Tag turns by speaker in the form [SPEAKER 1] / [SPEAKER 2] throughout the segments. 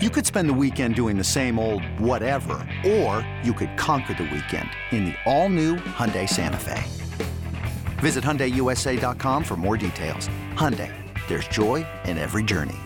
[SPEAKER 1] You could spend the weekend doing the same old whatever, or you could conquer the weekend in the all-new Hyundai Santa Fe. Visit HyundaiUSA.com for more details. Hyundai, there's joy in every journey.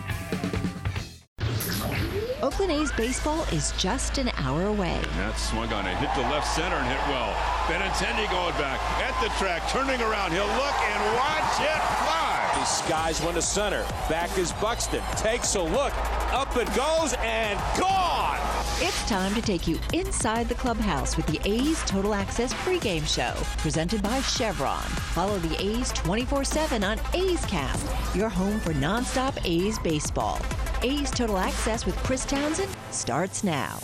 [SPEAKER 2] Oakland A's baseball is just an hour away.
[SPEAKER 3] That swung on it, hit the left center and hit well. Benintendi going back at the track, turning around. He'll look and watch it fly.
[SPEAKER 4] The skies one to center. Back is Buxton. Takes a look. Up it goes and gone.
[SPEAKER 2] It's time to take you inside the clubhouse with the A's Total Access pregame show, presented by Chevron. Follow the A's 24 7 on A's Cast, your home for nonstop A's baseball. A's Total Access with Chris Townsend starts now.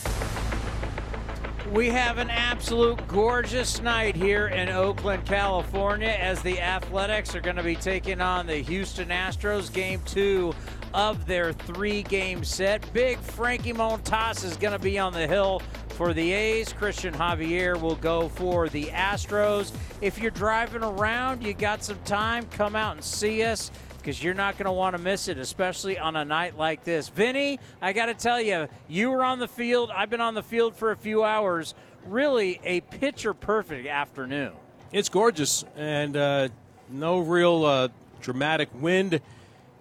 [SPEAKER 5] We have an absolute gorgeous night here in Oakland, California, as the Athletics are going to be taking on the Houston Astros. Game two of their three game set. Big Frankie Montas is going to be on the hill for the A's. Christian Javier will go for the Astros. If you're driving around, you got some time, come out and see us because you're not going to want to miss it, especially on a night like this. Vinny, I got to tell you, you were on the field. I've been on the field for a few hours. Really a picture perfect afternoon.
[SPEAKER 6] It's gorgeous and uh, no real uh, dramatic wind.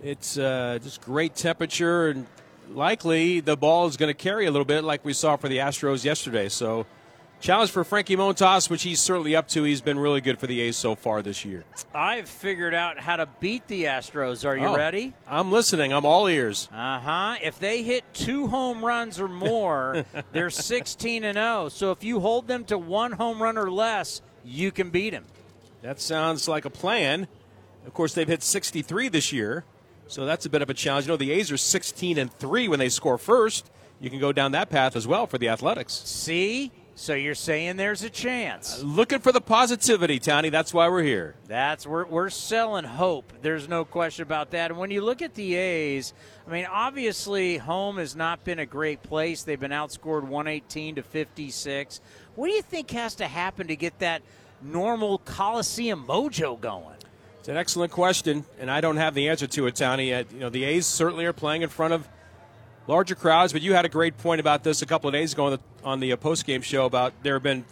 [SPEAKER 6] It's uh, just great temperature and likely the ball is going to carry a little bit like we saw for the Astros yesterday. So Challenge for Frankie Montas, which he's certainly up to. He's been really good for the A's so far this year.
[SPEAKER 5] I've figured out how to beat the Astros. Are you
[SPEAKER 6] oh,
[SPEAKER 5] ready?
[SPEAKER 6] I'm listening. I'm all ears.
[SPEAKER 5] Uh huh. If they hit two home runs or more, they're 16 and 0. So if you hold them to one home run or less, you can beat them.
[SPEAKER 6] That sounds like a plan. Of course, they've hit 63 this year, so that's a bit of a challenge. You know, the A's are 16 and 3 when they score first. You can go down that path as well for the Athletics.
[SPEAKER 5] See? So you're saying there's a chance?
[SPEAKER 6] Uh, looking for the positivity, Tony. That's why we're here.
[SPEAKER 5] That's we're we're selling hope. There's no question about that. And when you look at the A's, I mean, obviously home has not been a great place. They've been outscored 118 to 56. What do you think has to happen to get that normal Coliseum mojo going?
[SPEAKER 6] It's an excellent question, and I don't have the answer to it, Tony. Uh, you know, the A's certainly are playing in front of larger crowds. But you had a great point about this a couple of days ago on the, on the uh, post game show about there have been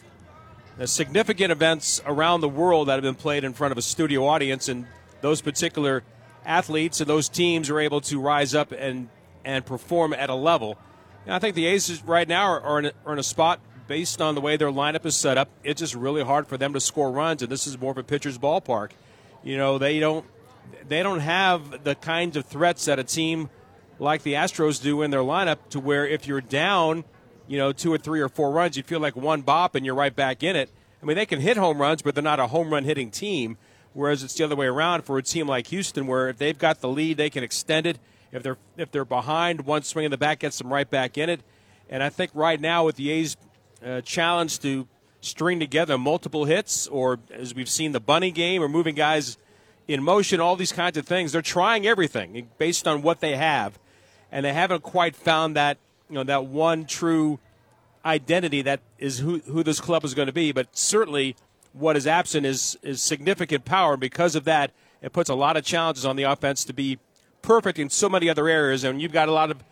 [SPEAKER 6] uh, significant events around the world that have been played in front of a studio audience, and those particular athletes and those teams are able to rise up and and perform at a level. And I think the A's right now are, are, in a, are in a spot based on the way their lineup is set up. It's just really hard for them to score runs, and this is more of a pitcher's ballpark. You know, they don't they don't have the kinds of threats that a team like the Astros do in their lineup to where if you're down, you know, two or three or four runs, you feel like one bop and you're right back in it. I mean, they can hit home runs, but they're not a home run hitting team. Whereas it's the other way around for a team like Houston, where if they've got the lead, they can extend it. If they're if they're behind, one swing in the back gets them right back in it. And I think right now with the A's uh, challenge to string together multiple hits, or as we've seen the bunny game, or moving guys in motion, all these kinds of things, they're trying everything based on what they have and they haven't quite found that you know that one true identity that is who, who this club is going to be. But certainly, what is absent is is significant power. And because of that, it puts a lot of challenges on the offense to be perfect in so many other areas. And you've got a lot of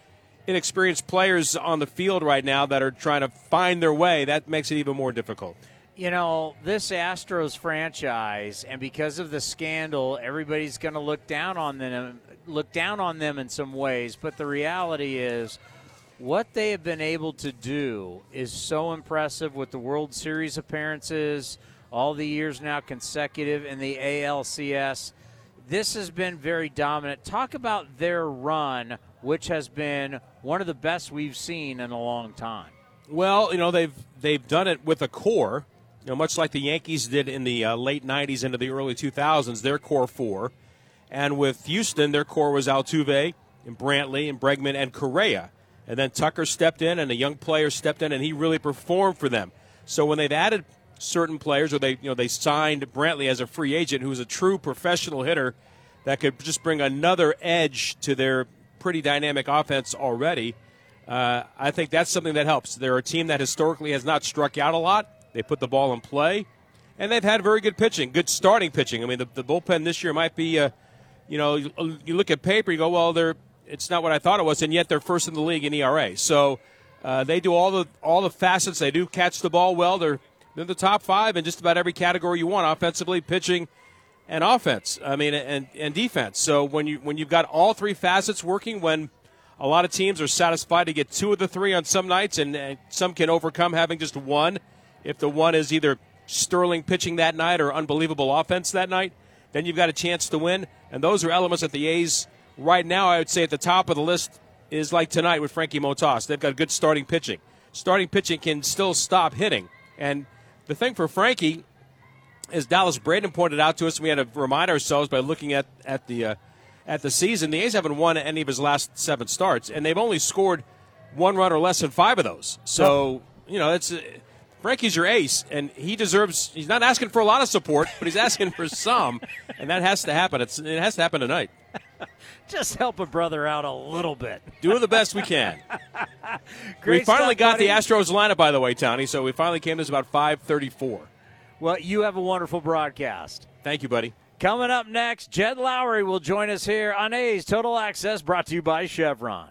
[SPEAKER 6] inexperienced players on the field right now that are trying to find their way. That makes it even more difficult.
[SPEAKER 5] You know, this Astros franchise, and because of the scandal, everybody's going to look down on them look down on them in some ways, but the reality is what they have been able to do is so impressive with the World Series appearances, all the years now consecutive in the ALCS. This has been very dominant. Talk about their run, which has been one of the best we've seen in a long time.
[SPEAKER 6] Well, you know they've they've done it with a core, you know, much like the Yankees did in the uh, late '90s into the early 2000s. Their core four and with Houston, their core was Altuve and Brantley and Bregman and Correa. And then Tucker stepped in, and a young player stepped in, and he really performed for them. So when they've added certain players, or they you know they signed Brantley as a free agent, who's a true professional hitter that could just bring another edge to their pretty dynamic offense already. Uh, I think that's something that helps. They're a team that historically has not struck out a lot. They put the ball in play, and they've had very good pitching, good starting pitching. I mean, the, the bullpen this year might be. Uh, you know, you, look at paper, you go, well, they're it's not what I thought it was, and yet they're first in the league in ERA. So uh, they do all the all the facets. They do catch the ball well. They're they're the top five in just about every category you want: offensively, pitching, and offense. I mean, and and defense. So when you when you've got all three facets working, when a lot of teams are satisfied to get two of the three on some nights, and, and some can overcome having just one. If the one is either sterling pitching that night or unbelievable offense that night, then you've got a chance to win. And those are elements that the A's right now, I would say at the top of the list is like tonight with Frankie Montas. They've got good starting pitching. Starting pitching can still stop hitting. And the thing for Frankie, as Dallas Braden pointed out to us, we had to remind ourselves by looking at, at the uh, at the season, the A's haven't won any of his last seven starts, and they've only scored one run or less in five of those. So, you know, it's. Frankie's your ace, and he deserves. He's not asking for a lot of support, but he's asking for some, and that has to happen. It's, it has to happen tonight.
[SPEAKER 5] Just help a brother out a little bit.
[SPEAKER 6] Do the best we can. we finally
[SPEAKER 5] stuff,
[SPEAKER 6] got
[SPEAKER 5] buddy.
[SPEAKER 6] the Astros lineup, by the way, Tony. So we finally came. To this about five thirty-four.
[SPEAKER 5] Well, you have a wonderful broadcast.
[SPEAKER 6] Thank you, buddy.
[SPEAKER 5] Coming up next, Jed Lowrie will join us here on A's Total Access, brought to you by Chevron.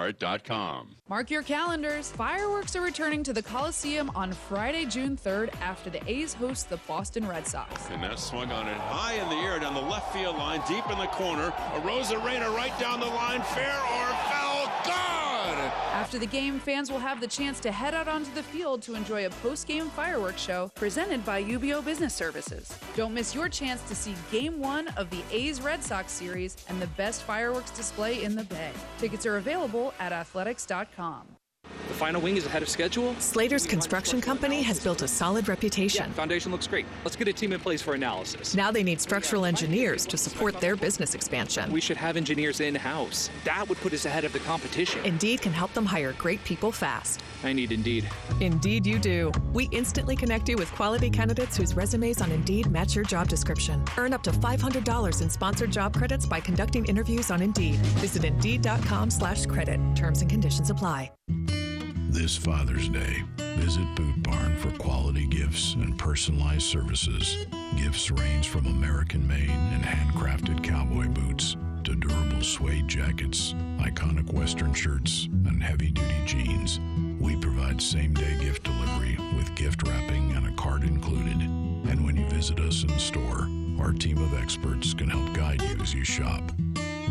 [SPEAKER 3] lastdivebar.com.
[SPEAKER 7] Mark your calendars. Fireworks are returning to the Coliseum on Friday, June 3rd after the A's host the Boston Red Sox.
[SPEAKER 3] And that swung on it high in the air down the left field line, deep in the corner. Arozarena right down the line, fair or foul, gone!
[SPEAKER 7] After the game, fans will have the chance to head out onto the field to enjoy a post-game fireworks show presented by UBEO Business Services. Don't miss your chance to see Game 1 of the A's Red Sox series and the best fireworks display in the Bay. Tickets are available at athletics.com.
[SPEAKER 8] Final wing is ahead of schedule.
[SPEAKER 9] Slater's Construction Company has built a solid reputation.
[SPEAKER 8] Foundation looks great. Let's get a team in place for analysis.
[SPEAKER 9] Now they need structural engineers to support their business expansion.
[SPEAKER 8] We should have engineers in house. That would put us ahead of the competition.
[SPEAKER 9] Indeed can help them hire great people fast.
[SPEAKER 8] I need Indeed.
[SPEAKER 9] Indeed, you do. We instantly connect you with quality candidates whose resumes on Indeed match your job description. Earn up to $500 in sponsored job credits by conducting interviews on Indeed. Visit Indeed.com/slash credit. Terms and conditions apply.
[SPEAKER 10] This Father's Day, visit Boot Barn for quality gifts and personalized services. Gifts range from American made and handcrafted cowboy boots to durable suede jackets, iconic Western shirts, and heavy duty jeans. We provide same day gift delivery with gift wrapping and a card included. And when you visit us in store, our team of experts can help guide you as you shop.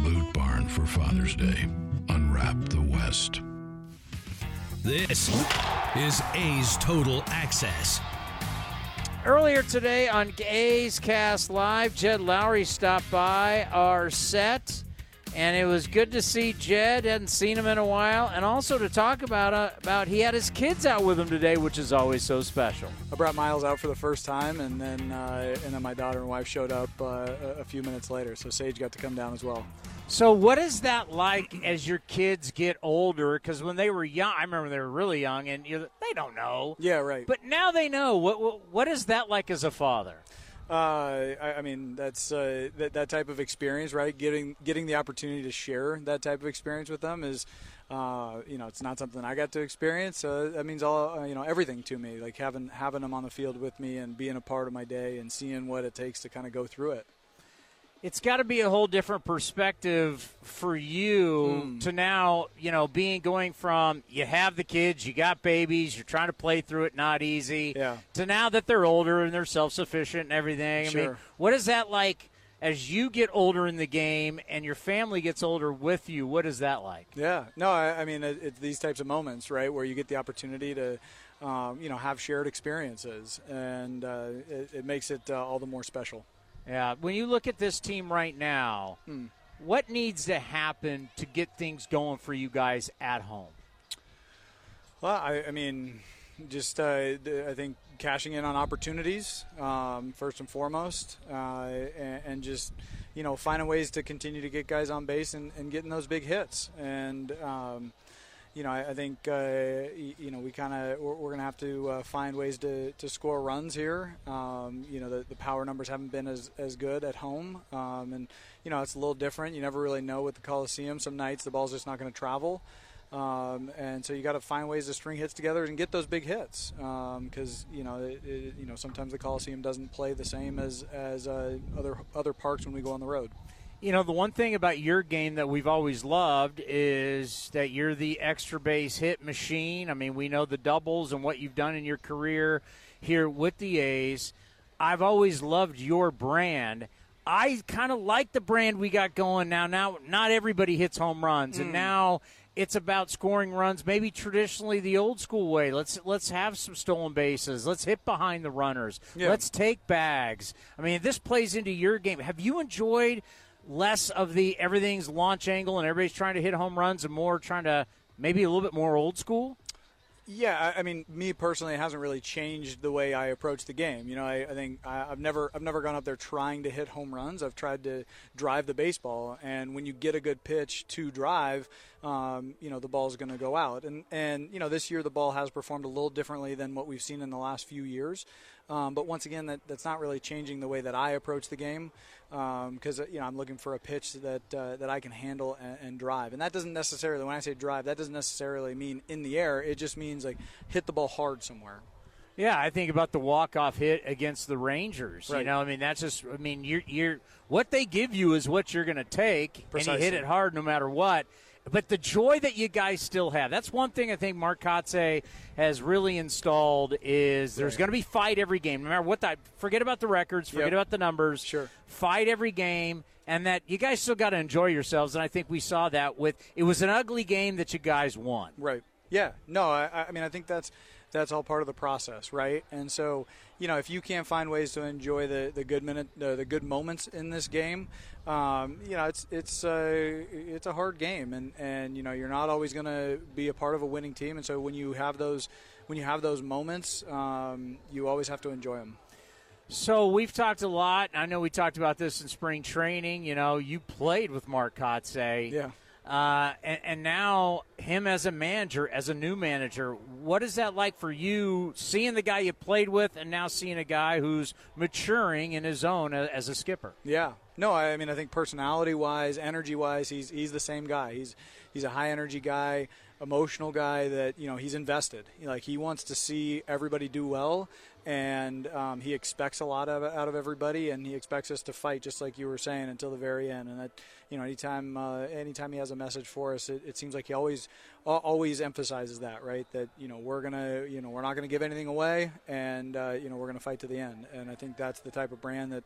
[SPEAKER 10] Boot Barn for Father's Day. Unwrap the West.
[SPEAKER 11] This is A's Total Access.
[SPEAKER 5] Earlier today on A's Cast Live, Jed Lowrie stopped by our set, and it was good to see Jed. Hadn't seen him in a while, and also to talk about uh, about he had his kids out with him today, which is always so special.
[SPEAKER 12] I brought Miles out for the first time, and then uh, and then my daughter and wife showed up uh, a- few minutes later. So Sage got to come down as well.
[SPEAKER 5] So, what is that like as your kids get older? Because when they were young, I remember they were really young, and you they don't know.
[SPEAKER 12] Yeah, right.
[SPEAKER 5] But now they know. What, what what is that like as a father?
[SPEAKER 12] Uh, I, I mean, that's uh, that, that type of experience, right? Getting getting the opportunity to share that type of experience with them is, uh, you know, it's not something I got to experience. So that means all, uh, you know, everything to me. Like having having them on the field with me and being a part of my day and seeing what it takes to kind of go through it.
[SPEAKER 5] It's got to be a whole different perspective for you
[SPEAKER 12] Hmm.
[SPEAKER 5] to now, you know, being going from you have the kids, you got babies, you're trying to play through it, not easy,
[SPEAKER 12] Yeah.
[SPEAKER 5] to now that they're older and they're self sufficient and everything. I mean,
[SPEAKER 12] Sure.
[SPEAKER 5] what is that like as you get older in the game and your family gets older with you? What is that like?
[SPEAKER 12] Yeah, no, I, I mean it, it's these types of moments, right, where you get the opportunity to, um, you know, have shared experiences, and uh, it, it makes it uh, all the more special.
[SPEAKER 5] Yeah, when you look at this team right now,
[SPEAKER 12] Hmm.
[SPEAKER 5] what needs to happen to get things going for you guys at home?
[SPEAKER 12] Well, I, I mean, just uh, I think cashing in on opportunities um, first and foremost, uh, and, and, just you know finding ways to continue to get guys on base and, and getting those big hits. And um, you know, I, I think uh, you know we kind of we're, we're going to have to uh, find ways to, to score runs here. Um, you know, the, the power numbers haven't been as, as good at home, um, and you know it's a little different. You never really know with the Coliseum. Some nights the ball's just not going to travel. Um, and so you got to find ways to string hits together and get those big hits because um, you know it, it, you know sometimes the Coliseum doesn't play the same as as uh, other other parks when we go on the road.
[SPEAKER 5] You know, the one thing about your game that we've always loved is that you're the extra base hit machine. I mean, we know the doubles and what you've done in your career here with the A's. I've always loved your brand. I kind of like the brand we got going now. Now, not everybody hits home runs, mm. and now it's about scoring runs. Maybe traditionally the old school way. Let's let's have some stolen bases. Let's hit behind the runners. Yeah. Let's take bags. I mean, this plays into your game. Have you enjoyed? Less of the everything's launch angle and everybody's trying to hit home runs and more trying to maybe a little bit more old school?
[SPEAKER 12] Yeah, I mean, me personally, it hasn't really changed the way I approach the game. You know, I, I think I, have never, I've never gone up there trying to hit home runs. I've tried to drive the baseball, and when you get a good pitch to drive, um, you know, the ball's going to go out. And and you know, this year the ball has performed a little differently than what we've seen in the last few years. Um, but once again, that, that's not really changing the way that I approach the game because um, you know I'm looking for a pitch that uh, that I can handle and, and, drive. And that doesn't necessarily, when I say drive, that doesn't necessarily mean in the air. It just means like hit the ball hard somewhere.
[SPEAKER 5] Yeah, I think about the walk-off hit against the Rangers. Right. You know, I mean that's just, I mean you're you're what they give you is what you're going to take, Precisely. and you hit it hard no matter what but the joy that you guys still have that's one thing i think mark Kotsay has really installed is there's going to be fight every game no matter what that forget about the records forget yep. about the numbers.
[SPEAKER 12] Sure.
[SPEAKER 5] Fight every game and that you guys still got to enjoy yourselves and i think we saw that with it was an ugly game that you guys won.
[SPEAKER 12] Right. Yeah. No i, I mean i think that's that's all part of the process, right? And so, you know, if you can't find ways to enjoy the, the good minute, uh, the good moments in this game, um, you know, it's it's uh, it's a hard game, and and you know, you're not always going to be a part of a winning team, and so when you have those when you have those moments, um, you always have to enjoy them.
[SPEAKER 5] So we've talked a lot. I know we talked about this in spring training. You know, you played with Mark Kotsay.
[SPEAKER 12] Yeah.
[SPEAKER 5] Uh, and, and, now him as a manager, as a new manager, what is that like for you? Seeing the guy you played with, and now seeing a guy who's maturing in his own as a skipper.
[SPEAKER 12] Yeah, no, I mean I think personality wise, energy wise, he's he's the same guy. He's he's a high energy guy, emotional guy that you know he's invested. Like he wants to see everybody do well, and um, he expects a lot of out of everybody, and he expects us to fight just like you were saying until the very end. And that you know, anytime uh, anytime he has a message for us, it, it seems like he always always emphasizes that, right? That you know we're gonna you know we're not gonna give anything away, and uh, you know we're gonna fight to the end. And I think that's the type of brand that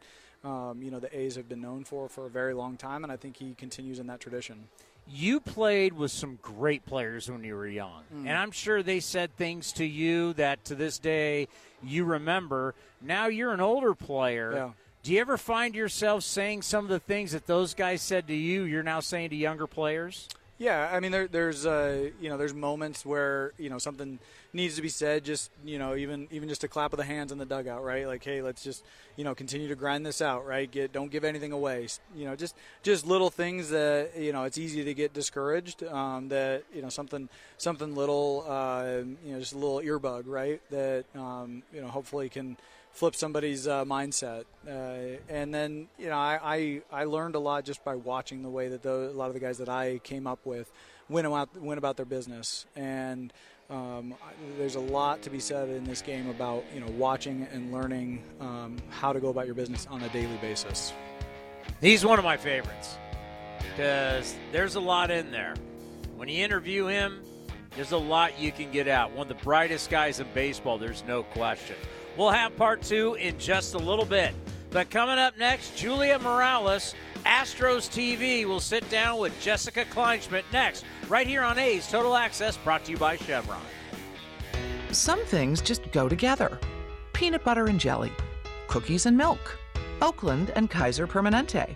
[SPEAKER 12] um, you know the A's have been known for for a very long time, and I think he continues in that tradition
[SPEAKER 5] you played with some great players when you were young. Mm. And I'm sure they said things to you that to this day you remember. Now you're an older player.
[SPEAKER 12] Yeah.
[SPEAKER 5] Do you ever find yourself saying some of the things that those guys said to you, you're now saying to younger players?
[SPEAKER 12] Yeah, I mean, there, there's uh, you know, there's moments where you know something needs to be said. Just you know, even even just a clap of the hands in the dugout, right? Like, hey, let's just you know continue to grind this out, right? Get don't give anything away. You know, just just little things that you know it's easy to get discouraged. Um, that you know something something little, uh, you know, just a little earbug, right? That um, you know hopefully can flip somebody's uh, mindset. Uh, and then you know I, I, I learned a lot just by watching the way that a lot of the guys that I came up with went about went about their business. And um, there's a lot to be said in this game about you know watching and learning um, how to go about your business on a daily basis.
[SPEAKER 5] He's one of my favorites because there's a lot in there. When you interview him, there's a lot you can get out. One of the brightest guys in baseball, there's no question. We'll have part two in just a little bit. But coming up next, Julia Morales, Astros TV, will sit down with Jessica Kleinschmidt next, right here on A's Total Access, brought to you by Chevron.
[SPEAKER 13] Some things just go together peanut butter and jelly, cookies and milk, Oakland and Kaiser Permanente.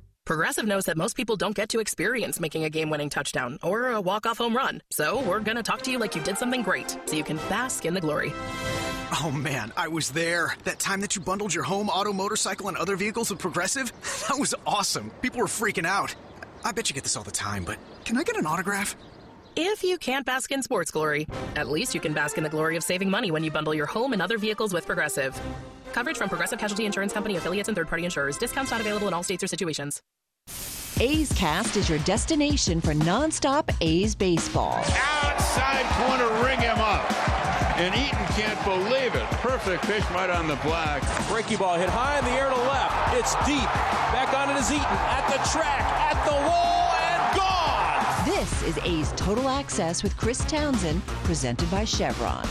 [SPEAKER 14] Progressive knows that most people don't get to experience making a game winning touchdown or a walk off home run. So we're going to talk to you like you did something great so you can bask in the glory.
[SPEAKER 15] Oh man, I was there. That time that you bundled your home, auto, motorcycle, and other vehicles with Progressive? That was awesome. People were freaking out. I bet you get this all the time, but can I get an autograph?
[SPEAKER 14] If you can't bask in sports glory, at least you can bask in the glory of saving money when you bundle your home and other vehicles with Progressive. Coverage from Progressive Casualty Insurance Company affiliates and third party insurers. Discounts not available in all states or situations.
[SPEAKER 2] A's Cast is your destination for nonstop A's baseball.
[SPEAKER 3] Outside corner, ring him up. And Eaton can't believe it. Perfect pitch right on the black.
[SPEAKER 5] Breaky ball hit high in the air to left. It's deep. Back on it is Eaton at the track, at the wall, and gone.
[SPEAKER 2] This is A's Total Access with Chris Townsend, presented by Chevron.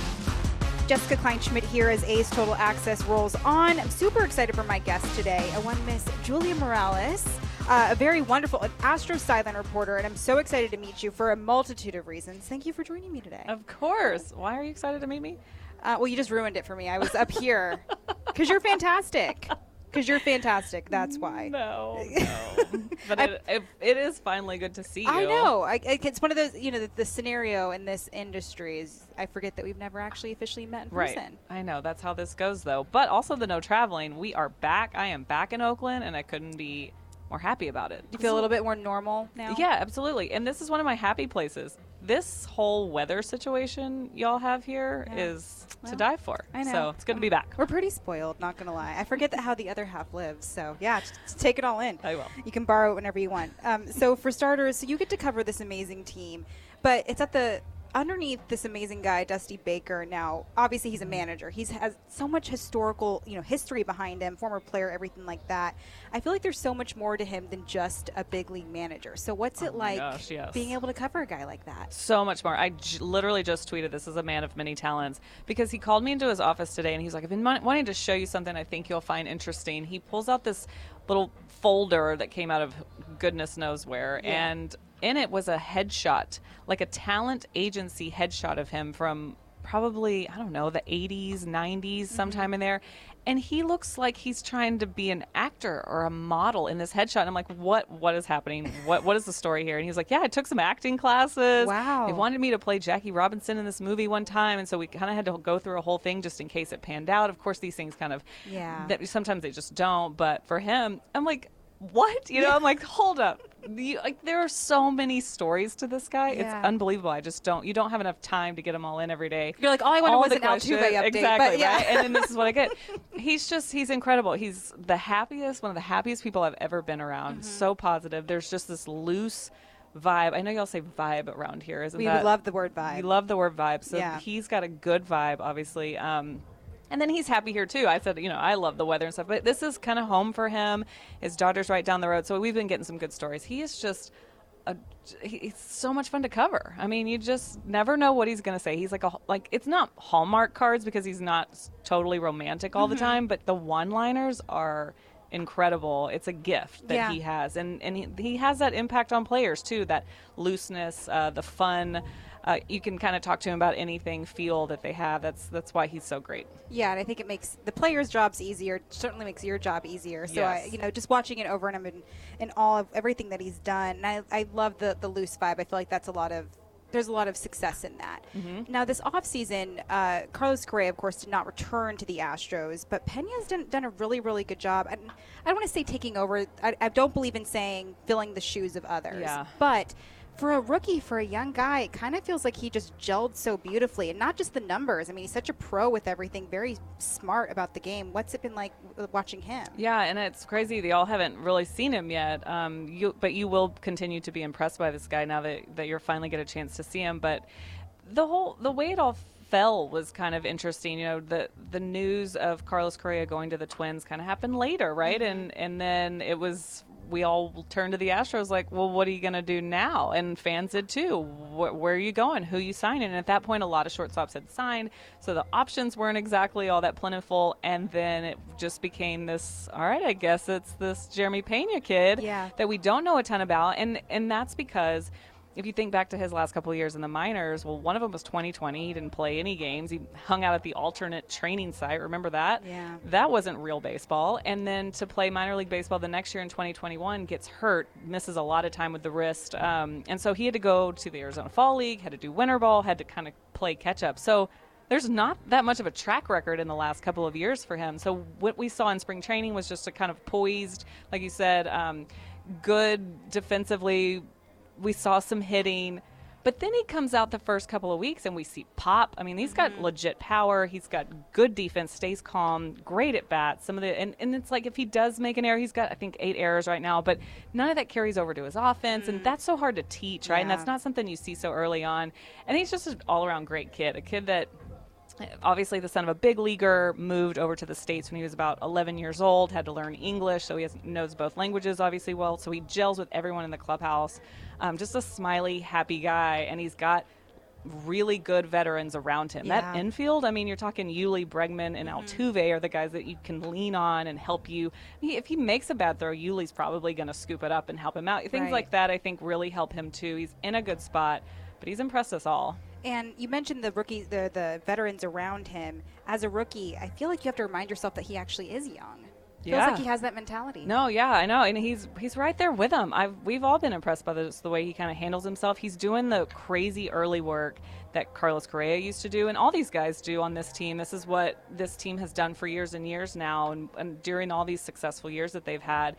[SPEAKER 16] Jessica Kleinschmidt here as A's Total Access rolls on. I'm super excited for my guest today. I want Miss Julia Morales, uh, a very wonderful an Astro sideline reporter, and I'm so excited to meet you for a multitude of reasons. Thank you for joining me today.
[SPEAKER 17] Of course. Why are you excited to meet me?
[SPEAKER 16] Uh, well, you just ruined it for me. I was up here because you're fantastic. Because you're fantastic. That's why.
[SPEAKER 17] No, no. but it, it, it is finally good to see you.
[SPEAKER 16] I know. I, it's one of those, you know, the, the, scenario in this industry is I forget that we've never actually officially met in
[SPEAKER 17] right.
[SPEAKER 16] person.
[SPEAKER 17] I know. That's how this goes, though. But also the no traveling. We are back. I am back in Oakland, and I couldn't be more happy about it.
[SPEAKER 16] You feel a little bit more normal now?
[SPEAKER 17] Yeah, absolutely. And this is one of my happy places. This whole weather situation y'all have here
[SPEAKER 16] Yeah.
[SPEAKER 17] is
[SPEAKER 16] Well,
[SPEAKER 17] to die for.
[SPEAKER 16] I know.
[SPEAKER 17] So it's good to be back.
[SPEAKER 16] We're pretty spoiled, not gonna lie. I forget that how the other half lives. So yeah, just, just take it all in.
[SPEAKER 17] I will.
[SPEAKER 16] You can borrow it whenever you want. Um, so for starters, so you get to cover this amazing team, but it's at the underneath this amazing guy, Dusty Baker. Now, obviously, he's a mm-hmm. manager. He's has so much historical, you know, history behind him, former player, everything like that. I feel like there's so much more to him than just a big league manager. So what's oh it
[SPEAKER 17] Oh my
[SPEAKER 16] like
[SPEAKER 17] gosh, yes.
[SPEAKER 16] being able to cover a guy like that?
[SPEAKER 17] So much more. I j- literally just tweeted this is a man of many talents because he called me into his office today and he's like, I've been mon- wanting to show you something I think you'll find interesting. He pulls out this little folder that came out of goodness knows where,
[SPEAKER 16] Yeah.
[SPEAKER 17] and in it was a headshot, like a talent agency headshot of him from probably, I don't know, the 80s, 90s, mm-hmm. sometime in there. And he looks like he's trying to be an actor or a model in this headshot. And I'm like, what? What is happening? What? What is the story here? And he's like, yeah, I took some acting classes.
[SPEAKER 16] Wow.
[SPEAKER 17] They wanted me to play Jackie Robinson in this movie one time, and so we kind of had to go through a whole thing just in case it panned out. Of course, these things kind of
[SPEAKER 16] Yeah.
[SPEAKER 17] that sometimes they just don't. But for him, I'm like, what? You know, I'm like, hold up. You, like there are so many stories to this guy.
[SPEAKER 16] Yeah.
[SPEAKER 17] It's unbelievable. I just don't. You don't have enough time to get them all in every day.
[SPEAKER 16] You're like, all I wanted was
[SPEAKER 17] the
[SPEAKER 16] an Altuve
[SPEAKER 17] questions-
[SPEAKER 16] update,
[SPEAKER 17] Exactly,
[SPEAKER 16] but yeah.
[SPEAKER 17] right? And then this is what I get. He's just he's incredible. He's the happiest, one of the happiest people I've ever been around.
[SPEAKER 16] Mm-hmm.
[SPEAKER 17] So positive. There's just this loose vibe. I know y'all say vibe around here, isn't
[SPEAKER 16] We
[SPEAKER 17] that?
[SPEAKER 16] love the word vibe.
[SPEAKER 17] We love the word vibe. So
[SPEAKER 16] Yeah.
[SPEAKER 17] he's got a good vibe, obviously. Um, and then he's happy here too. I said, you know, I love the weather and stuff, but this is kind of home for him. His daughter's right down the road, so we've been getting some good stories. He is just. A, he's so much fun to cover. I mean, you just never know what he's going to say. He's like a like it's not Hallmark cards because he's not totally romantic all the
[SPEAKER 16] Mhm.
[SPEAKER 17] time, but the one-liners are incredible. It's a gift that
[SPEAKER 16] Yeah.
[SPEAKER 17] he has, and and he, he has that impact on players too. That looseness, uh, the fun. Uh, you can kind of talk to him about anything feel that they have. That's that's why he's so great.
[SPEAKER 16] Yeah, and I think it makes the players' jobs easier. Certainly makes your job easier. So I, you know, just watching it over and I'm in, in all of everything that he's done. And I, I love the the loose vibe. I feel like that's a lot of there's a lot of success in that. Now, this offseason, uh, Carlos Correa, of course, did not return to the Astros, but Pena's done, done a really, really good job. And I don't want to say taking over. I, I don't believe in saying filling the shoes of others.
[SPEAKER 17] Yeah.
[SPEAKER 16] But for a rookie, for a young guy, it kind of feels like he just gelled so beautifully. And not just the numbers. I mean, he's such a pro with everything, very smart about the game. What's it been like watching him?
[SPEAKER 17] Yeah, and it's crazy. They all haven't really seen him yet. Um, you, but you will continue to be impressed by this guy now that, that you're finally get a chance to see him. But the whole the way it all fell was kind of interesting. You know, the the news of Carlos Correa going to the Twins kind of happened later, right? And and then it was we all turned to the Astros like, well, what are you going to do now? And fans did too. Wh- where are you going? Who you signing? And at that point, a lot of shortstops had signed, so the options weren't exactly all that plentiful. And then it just became this. All right, I guess it's this Jeremy Pena kid
[SPEAKER 16] Yeah.
[SPEAKER 17] that we don't know a ton about, and and that's because if you think back to his last couple of years in the minors, well, one of them was 2020. He didn't play any games. He hung out at the alternate training site. Remember that?
[SPEAKER 16] Yeah.
[SPEAKER 17] That wasn't real baseball. And then to play minor league baseball the next year in 2021, gets hurt, misses a lot of time with the wrist. Um, and so he had to go to the Arizona Fall League, had to do winter ball, had to kind of play catch up. So there's not that much of a track record in the last couple of years for him. So what we saw in spring training was just a kind of poised, like you said, um, good defensively. We saw some hitting. But then he comes out the first couple of weeks and we see pop. I mean, he's got mm-hmm. legit power. He's got good defense, stays calm, great at bats. Some of the and, and it's like if he does make an error, he's got I think eight errors right now, but none of that carries over to his offense, and mm. that's so hard to teach, right? And that's not something you see so early on. And he's just an all around great kid, a kid that obviously the son of a big leaguer moved over to the states when he was about 11 years old had to learn english so he has, knows both languages obviously well so he gels with everyone in the clubhouse. Um, just a smiley happy guy and he's got really good veterans around him. That infield i mean you're talking Yuli, bregman and altuve are the guys that you can lean on and help you. If he makes a bad throw Yuli's probably going to scoop it up and help him out. Things
[SPEAKER 16] Right.
[SPEAKER 17] like that i think really help him too. He's in a good spot but he's impressed us all
[SPEAKER 16] And you mentioned the rookie, the the veterans around him. As a rookie, I feel like you have to remind yourself that he actually is young. Feels
[SPEAKER 17] Yeah.
[SPEAKER 16] like he has that mentality.
[SPEAKER 17] No, yeah, I know, and he's he's right there with him. I've we've all been impressed by this, the way he kind of handles himself. He's doing the crazy early work that Carlos Correa used to do, and all these guys do on this team. This is what this team has done for years and years now, and, and during all these successful years that they've had.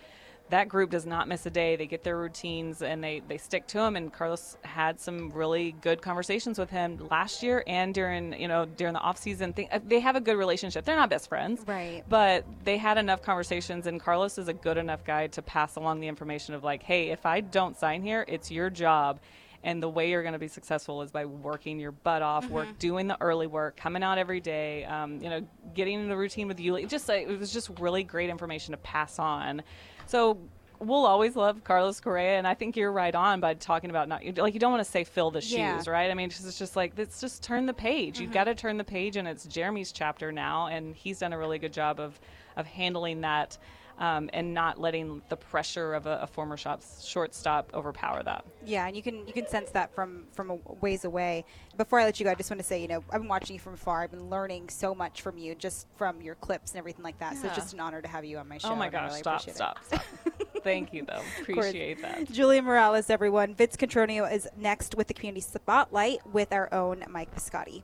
[SPEAKER 17] That group does not miss a day. They get their routines and they, they stick to them. And Carlos had some really good conversations with him last year and during you know during the off season. Thing, they have a good relationship. They're not best friends,
[SPEAKER 16] Right.
[SPEAKER 17] but they had enough conversations and carlos is a good enough guy to pass along the information of like hey if i don't sign here it's your job and the way you're going to be successful is by working your butt off work doing the early work coming out every day um, you know getting in the routine with you just like it was just really great information to pass on so we'll always love Carlos Correa, and I think you're right on by talking about not like you don't want to say fill the shoes,
[SPEAKER 16] Yeah.
[SPEAKER 17] right? I mean, it's just, it's just like let's just turn the page. You've mm-hmm. got to turn the page, and it's Jeremy's chapter now, and he's done a really good job of of handling that. Um, and not letting the pressure of a, a former shortstop overpower that.
[SPEAKER 16] Yeah, and you can you can sense that from from a ways away. Before I let you go, I just want to say, you know, I've been watching you from afar. I've been learning so much from you, just from your clips and everything like that. So it's just an honor to have you on my show.
[SPEAKER 17] oh my gosh!
[SPEAKER 16] really
[SPEAKER 17] stop!
[SPEAKER 16] appreciate.
[SPEAKER 17] Stop! Stop! Thank you, though. Appreciate that.
[SPEAKER 16] Julia Morales, everyone. Vince Cotroneo is next with the community spotlight with our own Mike Piscotty.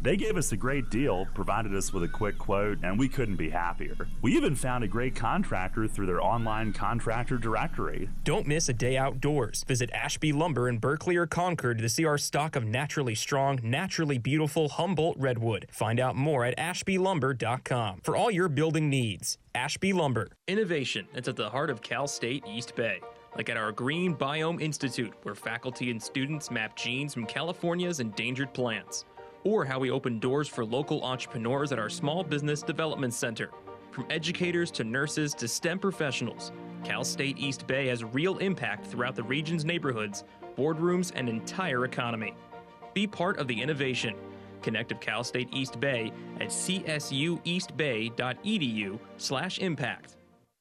[SPEAKER 18] They gave us a great deal, provided us with a quick quote, and we couldn't be happier. We even found a great contractor through their online contractor directory.
[SPEAKER 19] Don't miss a day outdoors. Visit Ashby Lumber in Berkeley or Concord to see our stock of naturally strong, naturally beautiful Humboldt Redwood. Find out more at ashbylumber.com for all your building needs. Ashby Lumber. Innovation that's at the heart of Cal State East Bay. Like at our Green Biome Institute, where faculty and students map genes from California's endangered plants. Or how we open doors for local entrepreneurs at our Small Business Development Center. From educators to nurses to STEM professionals, Cal State East Bay has real impact throughout the region's neighborhoods, boardrooms, and entire economy. Be part of the innovation. Connect with Cal State East Bay at csueastbay.edu slash impact.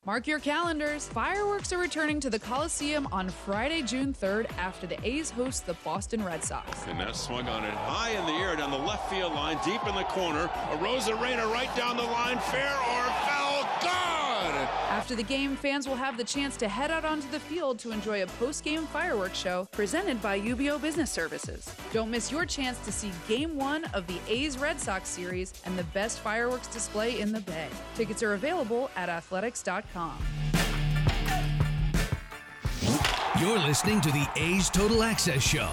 [SPEAKER 7] Mark your calendars. Fireworks are returning to the Coliseum on Friday, June 3rd after the A's host the Boston Red Sox.
[SPEAKER 3] And that swung on it high in the air down the left field line, deep in the corner. Arozarena right down the line, fair or!
[SPEAKER 7] After the game, fans will have the chance to head out onto the field to enjoy a post-game fireworks show presented by UBEO Business Services. Don't miss your chance to see Game 1 of the A's Red Sox series and the best fireworks display in the Bay. Tickets are available at athletics.com.
[SPEAKER 10] You're listening to the A's Total Access Show.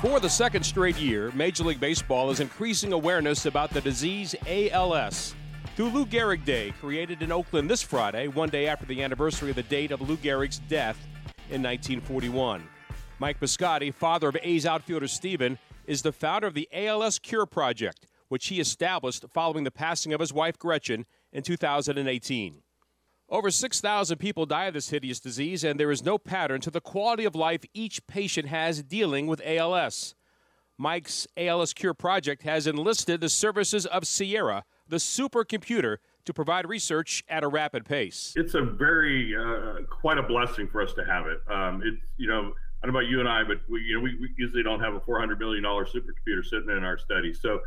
[SPEAKER 6] For the second straight year, Major League Baseball is increasing awareness about the disease ALS. Through Lou Gehrig Day, created in Oakland this Friday, one day after the anniversary of the date of Lou Gehrig's death in 1941. Mike Piscotty, father of A's outfielder Steven, is the founder of the ALS Cure Project, which he established following the passing of his wife Gretchen in 2018. Over 6,000 people die of this hideous disease, and there is no pattern to the quality of life each patient has dealing with ALS. Mike's ALS Cure Project has enlisted the services of Sierra, the supercomputer, to provide research at a rapid pace.
[SPEAKER 20] It's a very, uh, quite a blessing for us to have it. Um, it's, you know, I don't know about you and I, but we, you know, we, we usually don't have a $400 million supercomputer sitting in our study. So,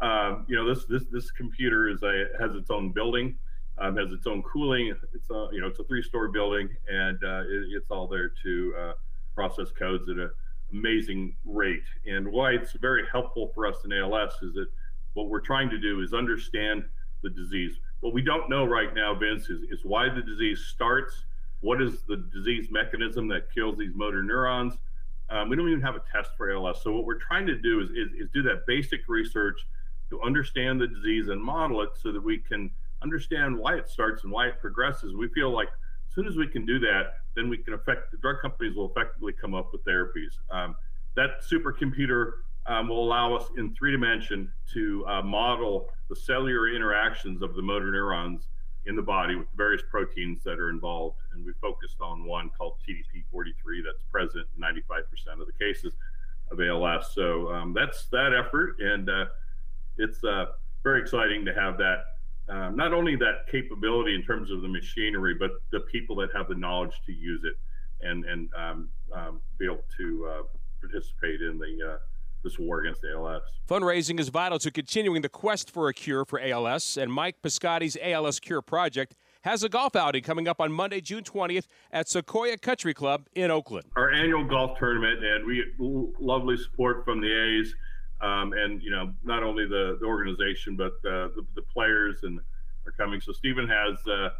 [SPEAKER 20] um, you know, this, this, this computer is a, has its own building. Um, has its own cooling. It's a, you know, it's a three-story building, and uh, it, it's all there to uh, process codes at an amazing rate. And why it's very helpful for us in ALS is that what we're trying to do is understand the disease. What we don't know right now, Vince, is, is why the disease starts. What is the disease mechanism that kills these motor neurons? Um, we don't even have a test for ALS. So what we're trying to do is, is, is do that basic research to understand the disease and model it so that we can understand why it starts and why it progresses. We feel like as soon as we can do that, then we can affect the drug companies will effectively come up with therapies. Um, that supercomputer um, will allow us in three dimension to uh, model the cellular interactions of the motor neurons in the body with various proteins that are involved. And we focused on one called TDP43 that's present in 95% of the cases of ALS. So um, that's that effort. And uh, it's uh, very exciting to have that um, not only that capability in terms of the machinery, but the people that have the knowledge to use it and and um, um, be able to uh, participate in the uh, this war against ALS.
[SPEAKER 6] Fundraising is vital to continuing the quest for a cure for ALS, and Mike Piscotty's ALS Cure Project has a golf outing coming up on Monday, June 20th at Sequoia Country Club in Oakland.
[SPEAKER 20] Our annual golf tournament, and we lovely support from the A's. Um, and you know not only the, the organization but uh, the, the players and are coming. So Stephen has uh,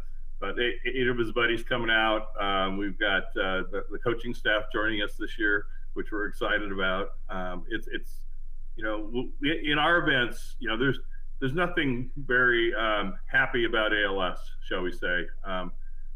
[SPEAKER 20] about eight, eight, of his buddies coming out. Um, we've got uh, the, the, coaching staff joining us this year, which we're excited about. Um, it's it's you know in our events, you know there's there's nothing very um, happy about ALS, shall we say? Um,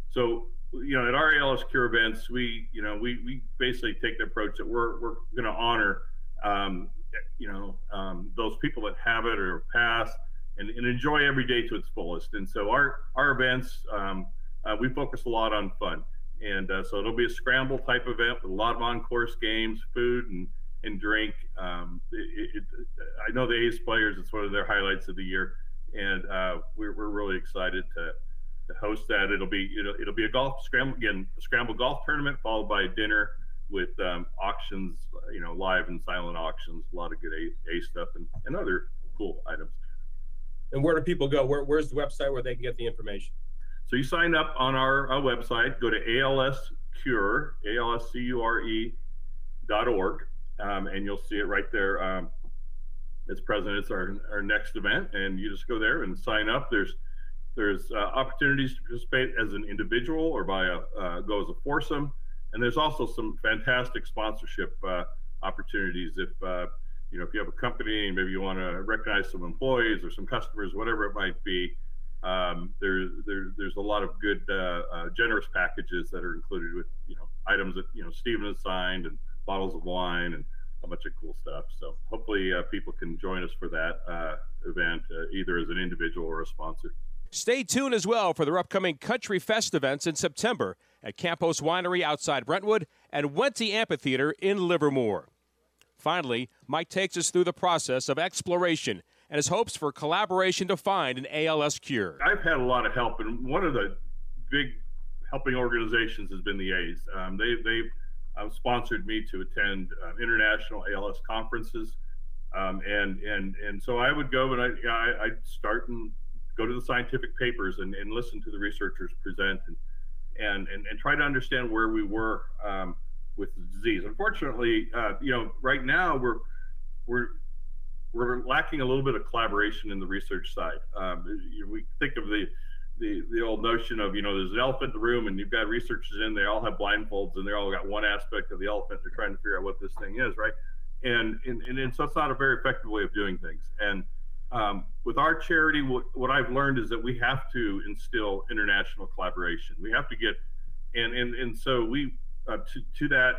[SPEAKER 20] so you know at our ALS Cure events, we you know we we basically take the approach that we're we're going to honor um, you know um, those people that have it or pass and, and, enjoy every day to its fullest and so our our events um, uh, we focus a lot on fun and uh, so it'll be a scramble type event with a lot of on-course games food and and drink um, it, it, i know the a's players it's one of their highlights of the year and uh, we're, we're really excited to to host that it'll be it'll, it'll be a golf scramble again a scramble golf tournament followed by a dinner with um, auctions, you know, live and silent auctions, a lot of good A, a stuff and, and other cool items.
[SPEAKER 21] And where do people go? Where, where's the website where they can get the information?
[SPEAKER 20] So you sign up on our, our website, go to ALScure, A-L-S-C-U-R-E dot org, um, and you'll see it right there. Um, it's present. It's our, our next event, and you just go there and sign up. There's there's uh, opportunities to participate as an individual or by a uh, go as a foursome, and there's also some fantastic sponsorship uh, opportunities. If uh, you know if you have a company and maybe you want to recognize some employees or some customers, whatever it might be, um, there, there, there's a lot of good uh, uh, generous packages that are included with you know items that you know Stephen has signed and bottles of wine and a bunch of cool stuff. So hopefully people can join us for that event either as an individual or a sponsor.
[SPEAKER 6] Stay tuned as well for their upcoming Country Fest events in September at Campos Winery outside Brentwood and Wente Amphitheater in Livermore. Finally, Mike takes us through the process of exploration and his hopes for collaboration to find an ALS cure.
[SPEAKER 20] I've had a lot of help, and one of the big helping organizations has been the A's. Um, they, they've uh, sponsored me to attend uh, international ALS conferences. Um, and and and so I would go and I I I'd start and go to the scientific papers and, and listen to the researchers present and, and, and, and try to understand where we were um, with the disease. Unfortunately, uh, you know, right now we're, we're, we're lacking a little bit of collaboration in the research side. Um, we think of the, the, the old notion of, you know, there's an elephant in the room and you've got researchers in, they all have blindfolds and they all got one aspect of the elephant. They're trying to figure out what this thing is, right? And, and, and so it's not a very effective way of doing things. And um, with our charity, what, what, I've learned is that we have to instill international collaboration. We have to get, and and and so we uh, to to that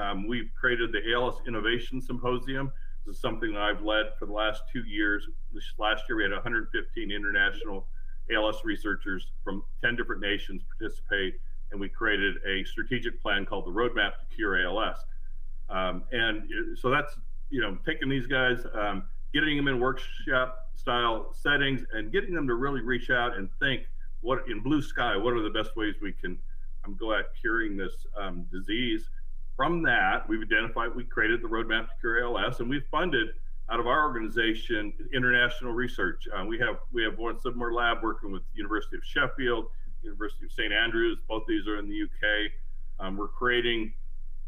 [SPEAKER 20] um, we've created the ALS Innovation Symposium. This is something that I've led for the last two years. This last year we had 115 international ALS researchers from 10 different nations participate, and we created a strategic plan called the Roadmap to Cure ALS. Um, and so that's you know taking these guys. Um, getting them in workshop style settings and getting them to really reach out and think what in blue sky what are the best ways we can um, go at curing this um, disease from that we've identified we created the roadmap to cure als and we've funded out of our organization international research. Uh, we have we have one similar lab working with university of sheffield university of st andrews both these are in the uk um, we're creating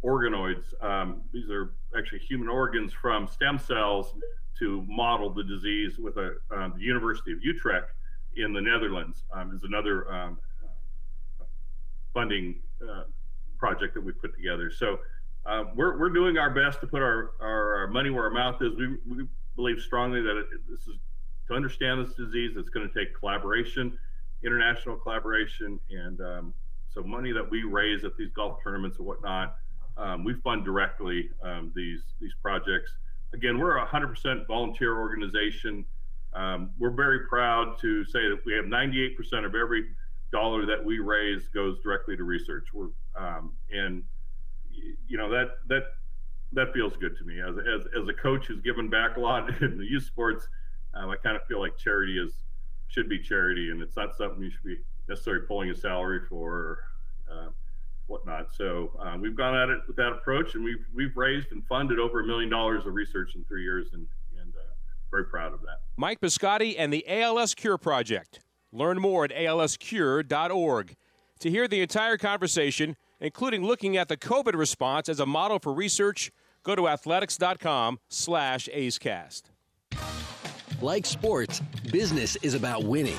[SPEAKER 20] organoids um, these are actually human organs from stem cells to model the disease with a, um, the University of Utrecht in the Netherlands um, is another um, funding uh, project that we put together. So uh, we're, we're doing our best to put our, our money where our mouth is. We, we believe strongly that it, this is to understand this disease, it's going to take collaboration, international collaboration, and um, so money that we raise at these golf tournaments and whatnot, um, we fund directly um, these these projects again, we're a 100% volunteer organization. Um, we're very proud to say that we have 98% of every dollar that we raise goes directly to research. We're, um, and you know that that that feels good to me as, as as a coach who's given back a lot in the youth sports. Um, I kind of feel like charity is should be charity, and it's not something you should be necessarily pulling a salary for. Uh, whatnot. So uh, we've gone at it with that approach, and we've we've raised and funded over a million dollars of research in three years, and and uh, very proud of that.
[SPEAKER 6] Mike Piscotty and the ALS Cure Project. Learn more at alscure.org. To hear the entire conversation, including looking at the COVID response as a model for research, go to athletics.com slash A's Cast.
[SPEAKER 10] Like sports, business is about winning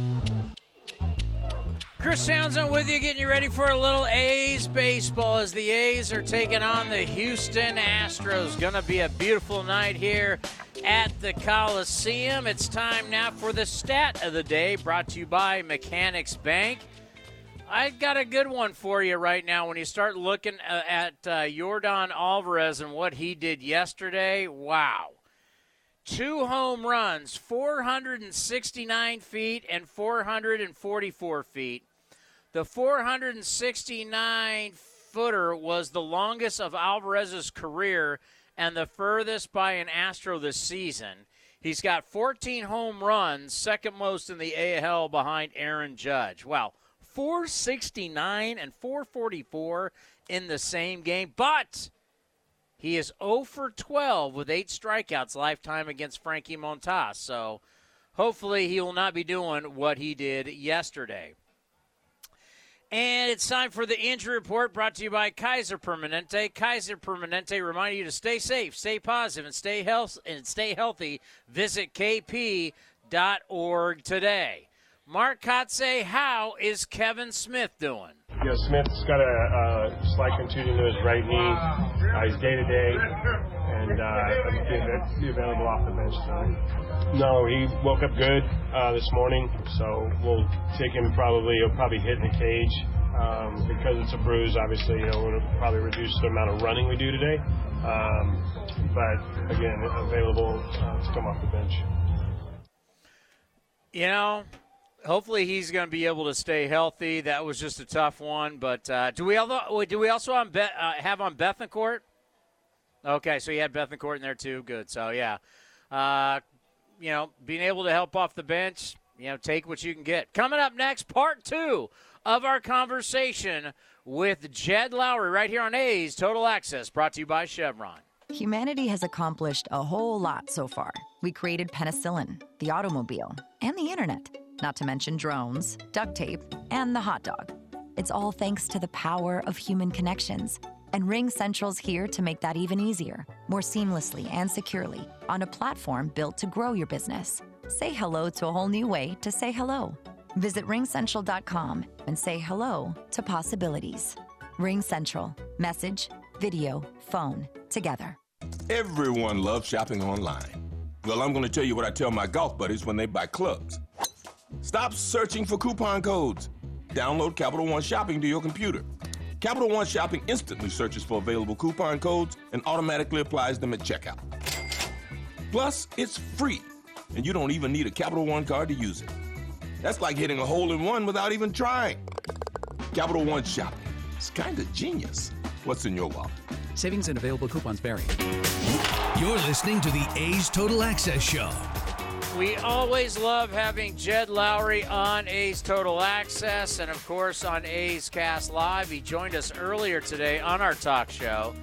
[SPEAKER 5] Chris Townsend with you, getting you ready for a little A's baseball as the A's are taking on the Houston Astros. Going to be a beautiful night here at the Coliseum. It's time now for the stat of the day, brought to you by Mechanics Bank. I got a good one for you right now. When you start looking uh, at uh, Yordan Alvarez and what he did yesterday, wow two home runs, 469 feet and 444 feet. The 469 footer was the longest of Alvarez's career and the furthest by an Astro this season. He's got 14 home runs, second most in the AL behind Aaron Judge. Wow, 469 and 444 in the same game, but he is 0 for 12 with eight strikeouts lifetime against Frankie Montas. So hopefully he will not be doing what he did yesterday. And it's time for the injury report brought to you by Kaiser Permanente. Kaiser Permanente remind you to stay safe, stay positive, and stay health and stay healthy. Visit kp.org today. Mark Kotsay, how is Kevin Smith doing?
[SPEAKER 22] Yeah, Smith's got a, slight contusion to his right knee. Uh, he's day to day, and uh, be available off the bench tonight. No, he woke up good uh, this morning, so we'll take him probably. He'll probably hit in the cage um, because it's a bruise. Obviously, you know, it'll probably reduce the amount of running we do today. Um, but again, available uh, to come off the bench.
[SPEAKER 5] You know, hopefully he's going to be able to stay healthy. That was just a tough one. But uh, do we also do we also on Be- uh, have on Bethancourt? Okay, so you had Bethancourt in there too. Good. So yeah, uh, you know, being able to help off the bench, you know, take what you can get. Coming up next, part two of our conversation with Jed Lowrie right here on A's Total Access, brought to you by Chevron.
[SPEAKER 23] Humanity has accomplished a whole lot so far. We created penicillin, the automobile, and the internet not to mention drones, duct tape, and the hot dog. It's all thanks to the power of human connections. And Ring Central's here to make that even easier, more seamlessly and securely, on a platform built to grow your business. Say hello to a whole new way to say hello. Visit ringcentral.com and say hello to possibilities. Ring Central. Message, video, phone, together.
[SPEAKER 24] Everyone loves shopping online. Well, I'm going to tell you what I tell my golf buddies when they buy clubs. Stop searching for coupon codes. Download Capital One Shopping to your computer. Capital One Shopping instantly searches for available coupon codes and automatically applies them at checkout. Plus, it's free, and you don't even need a Capital One card to use it. That's like hitting a hole in one without even trying. Capital One Shopping. It's kind of genius. What's in your wallet?
[SPEAKER 25] Savings and available coupons vary.
[SPEAKER 21] You're listening to the A's Total Access Show.
[SPEAKER 5] We always love having Jed Lowrie on A's Total Access and, of course, on A's Cast Live. He joined us earlier today on our talk show.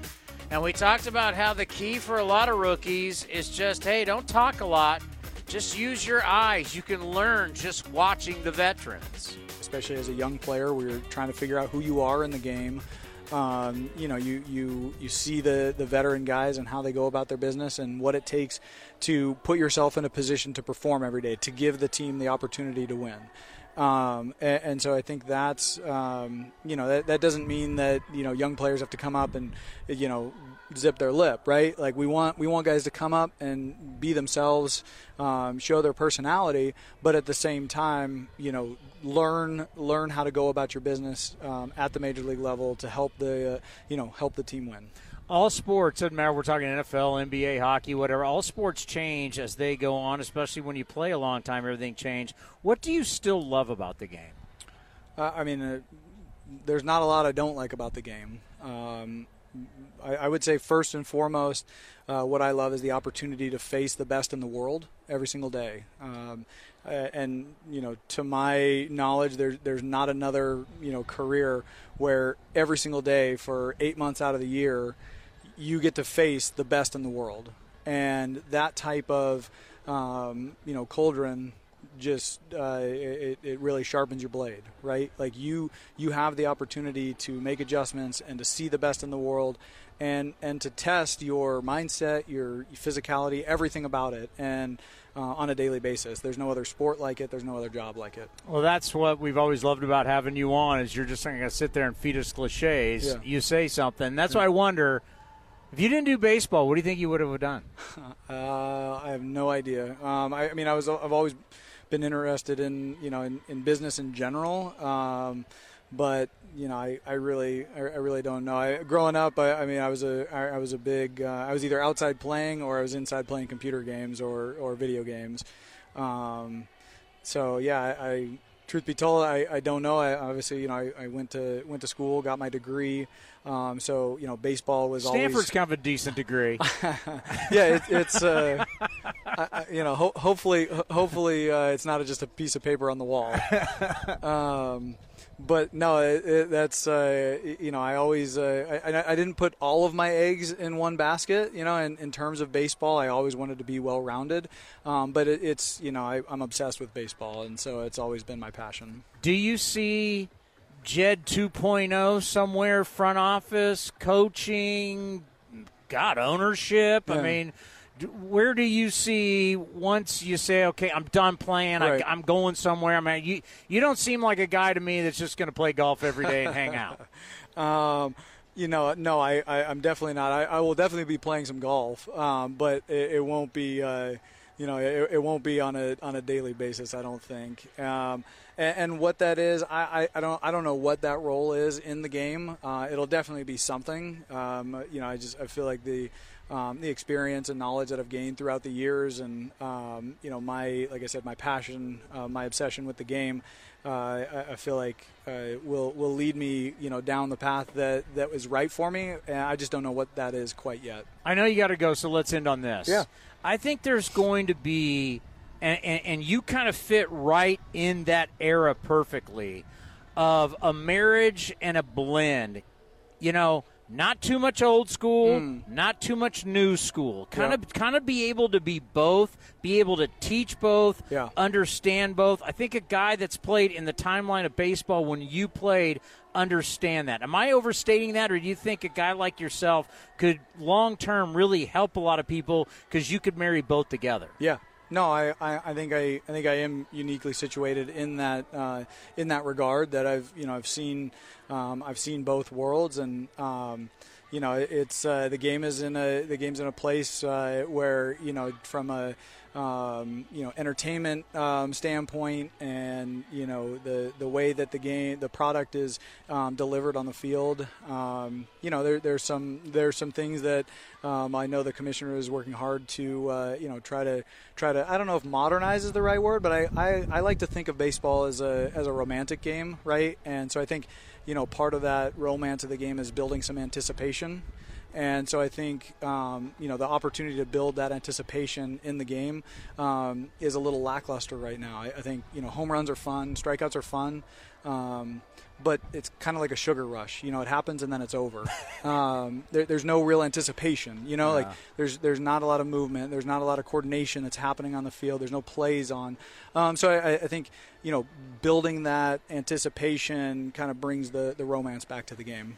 [SPEAKER 5] And we talked about how the key for a lot of rookies is just, hey, don't talk a lot. Just use your eyes. You can learn just watching the veterans.
[SPEAKER 26] Especially as a young player, we're trying to figure out who you are in the game.
[SPEAKER 12] Um, you know, you, you you see the the veteran guys and how they go about their business and what it takes to put yourself in a position to perform every day to give the team the opportunity to win. Um, and, and, so I think that's um, you know that, that doesn't mean that you know young players have to come up and you know zip their lip, right? Like we want we want guys to come up and be themselves, um, show their personality, but at the same time, you know, learn learn how to go about your business um, at the major league level to help the uh, you know help the team win.
[SPEAKER 5] All sports doesn't matter. We're talking NFL, NBA, hockey, whatever. All sports change as they go on, especially when you play a long time. Everything change. What do you still love about the game?
[SPEAKER 12] Uh, I mean, uh, there's not a lot I don't like about the game. Um, I, I, would say first and foremost, uh, what I love is the opportunity to face the best in the world every single day. Um, and you know, to my knowledge, there's there's not another you know career where every single day for eight months out of the year, you get to face the best in the world, and that type of um, you know cauldron just uh, it, it really sharpens your blade right like you you have the opportunity to make adjustments and to see the best in the world and and to test your mindset your physicality everything about it and uh, on a daily basis there's no other sport like it there's no other job like it
[SPEAKER 5] well that's what we've always loved about having you on is you're just not going to sit there and feed us cliches yeah. you say something that's yeah. why i wonder if you didn't do baseball, what do you think you would have done?
[SPEAKER 12] Uh, I have no idea. Um, I, I, mean, I was I've always been interested in you know in, in business in general. Um, but you know, I, I really I, really don't know. I, growing up, I, I mean, I was a I, was a big uh, I was either outside playing or I was inside playing computer games or or video games. Um, so yeah, I, truth be told, I, I don't know. I obviously you know I, I went to went to school, got my degree. Um, so you know, baseball was
[SPEAKER 5] Stanford's
[SPEAKER 12] always
[SPEAKER 5] kind of a decent degree.
[SPEAKER 12] yeah, it, it's uh, I, you know, ho- hopefully, hopefully uh, it's not just a piece of paper on the wall. Um, but no, it, it, that's uh, you know, I always uh, I, I, didn't put all of my eggs in one basket. You know, in, in terms of baseball, I always wanted to be well rounded. Um, but it, it's you know, I, I'm obsessed with baseball, and so it's always been my passion.
[SPEAKER 5] Do you see Jed 2.0 somewhere, front office, coaching, got ownership. Yeah. I mean, where do you see once you say, okay, I'm done playing, right. I, am going somewhere? I mean, you you don't seem like a guy to me that's just going to play golf every day and hang out.
[SPEAKER 12] um, you know, no, I, I am definitely not. I, I, will definitely be playing some golf, um, but it, it, won't be. Uh, you know, it, it, won't be on a on a daily basis. I don't think. Um, and, and, what that is, I, I, I, don't I don't know what that role is in the game. Uh, it'll definitely be something. Um, you know, I just I feel like the um, the experience and knowledge that I've gained throughout the years, and um, you know, my like I said, my passion, uh, my obsession with the game. Uh, I, I, feel like uh, will will lead me, you know, down the path that that was right for me, and I just don't know what that is quite yet.
[SPEAKER 5] I know you got to go, so let's end on this.
[SPEAKER 12] Yeah.
[SPEAKER 5] I think there's going to be, and, and, and you kind of fit right in that era perfectly, of a marriage and a blend. You know, not too much old school, mm. not too much new school. Kind of kind of be able to be both, be able to teach both,
[SPEAKER 12] yeah.
[SPEAKER 5] understand both. I think a guy that's played in the timeline of baseball when you played understand that. Am I overstating that or do you think a guy like yourself could long term really help a lot of people cuz you could marry both together?
[SPEAKER 12] Yeah. No, I, I, I, think I, I think I am uniquely situated in that uh, in that regard. That I've you know I've seen um, I've seen both worlds, and um, you know it's uh, the game is in a the game's in a place uh, where you know from a um, you know entertainment um, standpoint and you know the the way that the game the product is um, delivered on the field. Um, you know there, there's some there's some things that um, I know the commissioner is working hard to uh, you know try to try to I don't know if modernize is the right word but I, I, I like to think of baseball as a as a romantic game right? And so I think you know part of that romance of the game is building some anticipation and so I think um, you know the opportunity to build that anticipation in the game um, is a little lackluster right now. I, I, think you know home runs are fun, strikeouts are fun, um, but it's kind of like a sugar rush. You know, it happens and then it's over. Um, there, there's no real anticipation. You know, yeah. like there's there's not a lot of movement. There's not a lot of coordination that's happening on the field. There's no plays on. Um, so I, I think you know building that anticipation kind of brings the the romance back to the game.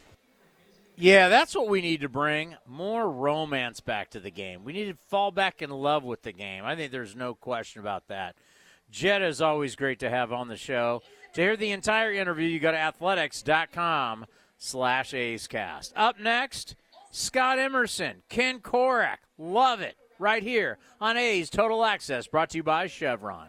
[SPEAKER 5] Yeah, that's what we need to bring more romance back to the game. We need to fall back in love with the game. I think there's no question about that. Jetta is always great to have on the show. To hear the entire interview, you go to athletics.com slash A's Cast. Up next, Scott Emerson, Ken Korach. Love it. Right here on A's Total Access, brought to you by Chevron.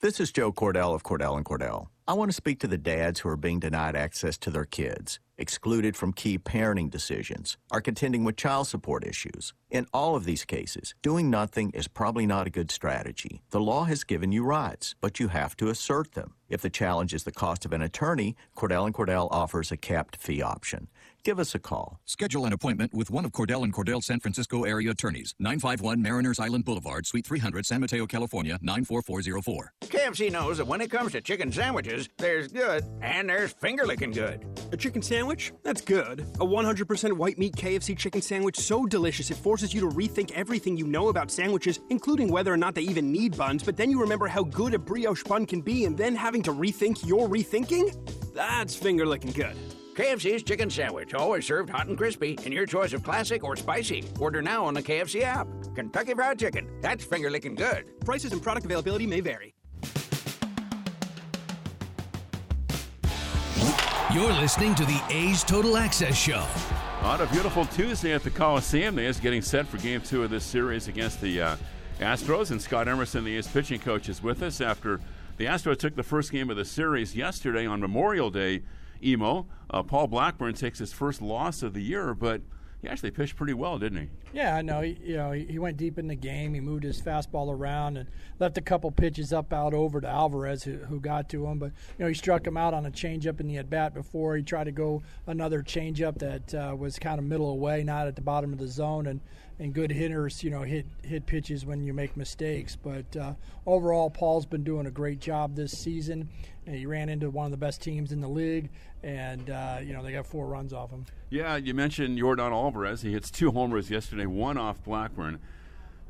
[SPEAKER 1] This is Joe Cordell of Cordell and Cordell. I want to speak to the dads who are being denied access to their kids, excluded from key parenting decisions, are contending with child support issues. In all of these cases, doing nothing is probably not a good strategy. The law has given you rights, but you have to assert them. If the challenge is the cost of an attorney, Cordell and Cordell offers a capped fee option. Give us a call.
[SPEAKER 27] Schedule an appointment with one of Cordell and Cordell San Francisco area attorneys. 951 Mariners Island Boulevard, Suite 300, San Mateo, California, 94404.
[SPEAKER 28] KFC knows that when it comes to chicken sandwiches, there's good and there's finger licking good.
[SPEAKER 26] A chicken sandwich? That's good. A 100% white meat KFC chicken sandwich so delicious it forces you to rethink everything you know about sandwiches, including whether or not they even need buns, but then you remember how good a brioche bun can be and then having to rethink your rethinking? That's finger licking good.
[SPEAKER 28] KFC's chicken sandwich, always served hot and crispy, in your choice of classic or spicy. Order now on the KFC app. Kentucky Fried Chicken, that's finger licking good.
[SPEAKER 26] Prices and product availability may vary.
[SPEAKER 21] You're listening to the A's Total Access Show.
[SPEAKER 3] On a beautiful Tuesday at the Coliseum, the A's getting set for Game Two of this series against the uh, Astros, and Scott Emerson, the A's pitching coach, is with us after the Astros took the first game of the series yesterday on Memorial Day. Emo, uh, Paul Blackburn takes his first loss of the year, but he actually pitched pretty well, didn't he?
[SPEAKER 29] Yeah, I know. He, you know, he went deep in the game. He moved his fastball around and left a couple pitches up out over to Alvarez, who, who got to him. But you know, he struck him out on a changeup in the at bat before. He tried to go another changeup that uh, was kind of middle away, not at the bottom of the zone, and and good hitters, you know, hit hit pitches when you make mistakes. But uh, overall, Paul's been doing a great job this season. And he ran into one of the best teams in the league, and uh, you know they got four runs off him.
[SPEAKER 3] Yeah, you mentioned Yordan Alvarez. He hits two homers yesterday, one off Blackburn.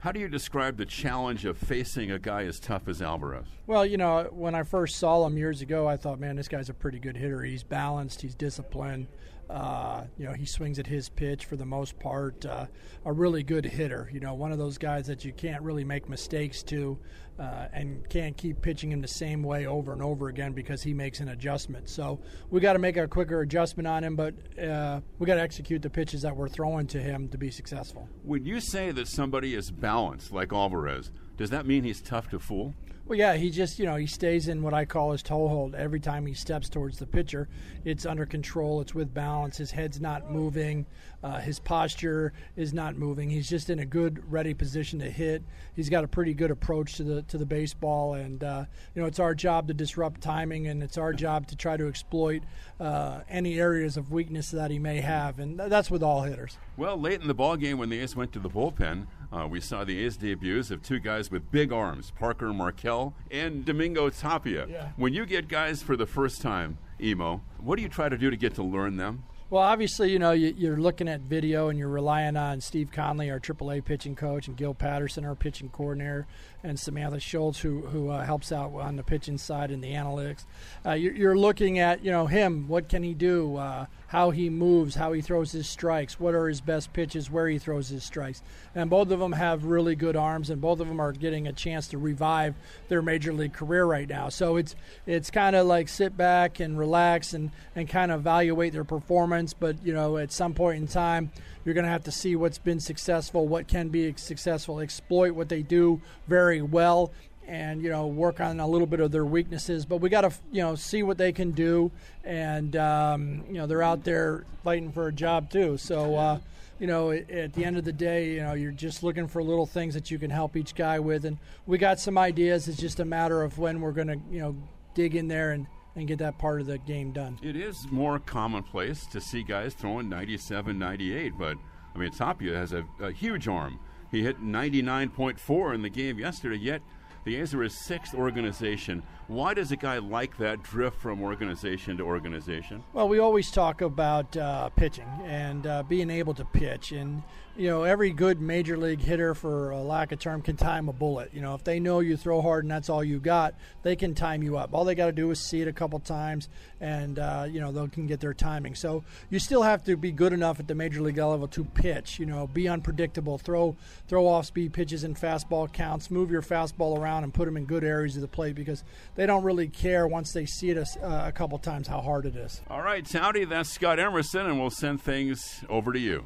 [SPEAKER 3] How do you describe the challenge of facing a guy as tough as Alvarez?
[SPEAKER 29] Well, you know, when I first saw him years ago, I thought, man, this guy's a pretty good hitter. He's balanced, he's disciplined. Uh, you know, he swings at his pitch for the most part. Uh, a really good hitter. You know, one of those guys that you can't really make mistakes to, uh, and can't keep pitching him the same way over and over again because he makes an adjustment. So we got to make a quicker adjustment on him, but uh, we got to execute the pitches that we're throwing to him to be successful.
[SPEAKER 3] When you say that somebody is balanced like Alvarez, Does that mean he's tough to fool?
[SPEAKER 29] Well, yeah, he just, you know, he stays in what I call his toe hold every time he steps towards the pitcher. It's under control, it's with balance. His head's not moving, uh, his posture is not moving. He's just in a good, ready position to hit. He's got a pretty good approach to the to the baseball, and uh, you know, it's our job to disrupt timing, and it's our job to try to exploit uh, any areas of weakness that he may have, and that's with all hitters.
[SPEAKER 3] Well, late in the ball game, when the A's went to the bullpen, uh, we saw the A's debuts of two guys with big arms, Parker Markel and Domingo Tapia.
[SPEAKER 29] Yeah.
[SPEAKER 3] When you get guys for the first time, Emo, what do you try to do to get to learn them?
[SPEAKER 29] Well, obviously, you know, you, are looking at video and you're relying on Steve Connelly, our AAA pitching coach, and Gil Patterson, our pitching coordinator, and Samantha Schultz, who, who uh, helps out on the pitching side and the analytics. Uh, you're, you're, looking at, you know, him. What can he do? Uh, how he moves, how he throws his strikes, what are his best pitches, where he throws his strikes. And both of them have really good arms, and both of them are getting a chance to revive their major league career right now. So it's it's kind of like sit back and relax and, and kind of evaluate their performance. But, you know, at some point in time, you're going to have to see what's been successful, what can be successful, exploit what they do very well, and you know work on a little bit of their weaknesses. But we got to you know see what they can do, and um, you know they're out there fighting for a job too. So. Uh, you know, at the end of the day, you know, you're just looking for little things that you can help each guy with, and we got some ideas. It's just a matter of when we're going to, you know, dig in there and, and get that part of the game done.
[SPEAKER 3] It is more commonplace to see guys throwing 97, 98, but I mean, Tapia has a, a huge arm. He hit 99.4 in the game yesterday, yet the A's are his sixth organization. Why does a guy like that drift from organization to organization?
[SPEAKER 29] Well, we always talk about uh, pitching and uh, being able to pitch. And, you know, every good major league hitter, for a lack of term, can time a bullet. You know, if they know you throw hard and that's all you got, they can time you up. All they got to do is see it a couple times and, uh, you know, they can get their timing. So you still have to be good enough at the major league level to pitch, you know, be unpredictable, throw, throw off speed pitches and fastball counts, move your fastball around and put them in good areas of the plate because they don't really care once they see it a, uh, a couple times how hard it is.
[SPEAKER 3] All right, Towdy, that's Scott Emerson, and we'll send things over to you.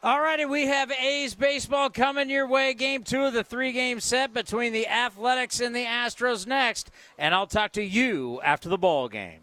[SPEAKER 5] All righty, we have A's baseball coming your way. Game two of the three game set between the Athletics and the Astros next. And I'll talk to you after the ball game.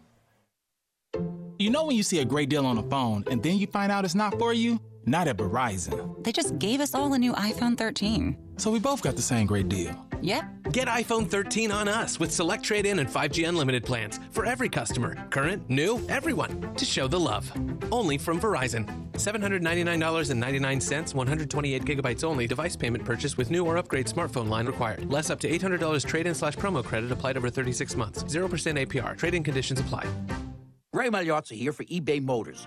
[SPEAKER 30] You know when you see a great deal on a phone and then you find out it's not for you? Not at Verizon.
[SPEAKER 31] They just gave us all a new iPhone 13.
[SPEAKER 30] So we both got the same great deal.
[SPEAKER 31] Yep.
[SPEAKER 32] Get iPhone 13 on us with select trade in and 5G unlimited plans for every customer, current, new, everyone, to show the love. Only from Verizon. $799.99, 128 gigabytes only, device payment purchase with new or upgrade smartphone line required. Less up to $800 trade in slash promo credit applied over 36 months. 0% APR. Trade in conditions apply.
[SPEAKER 33] Ray Magliozzi here for eBay Motors.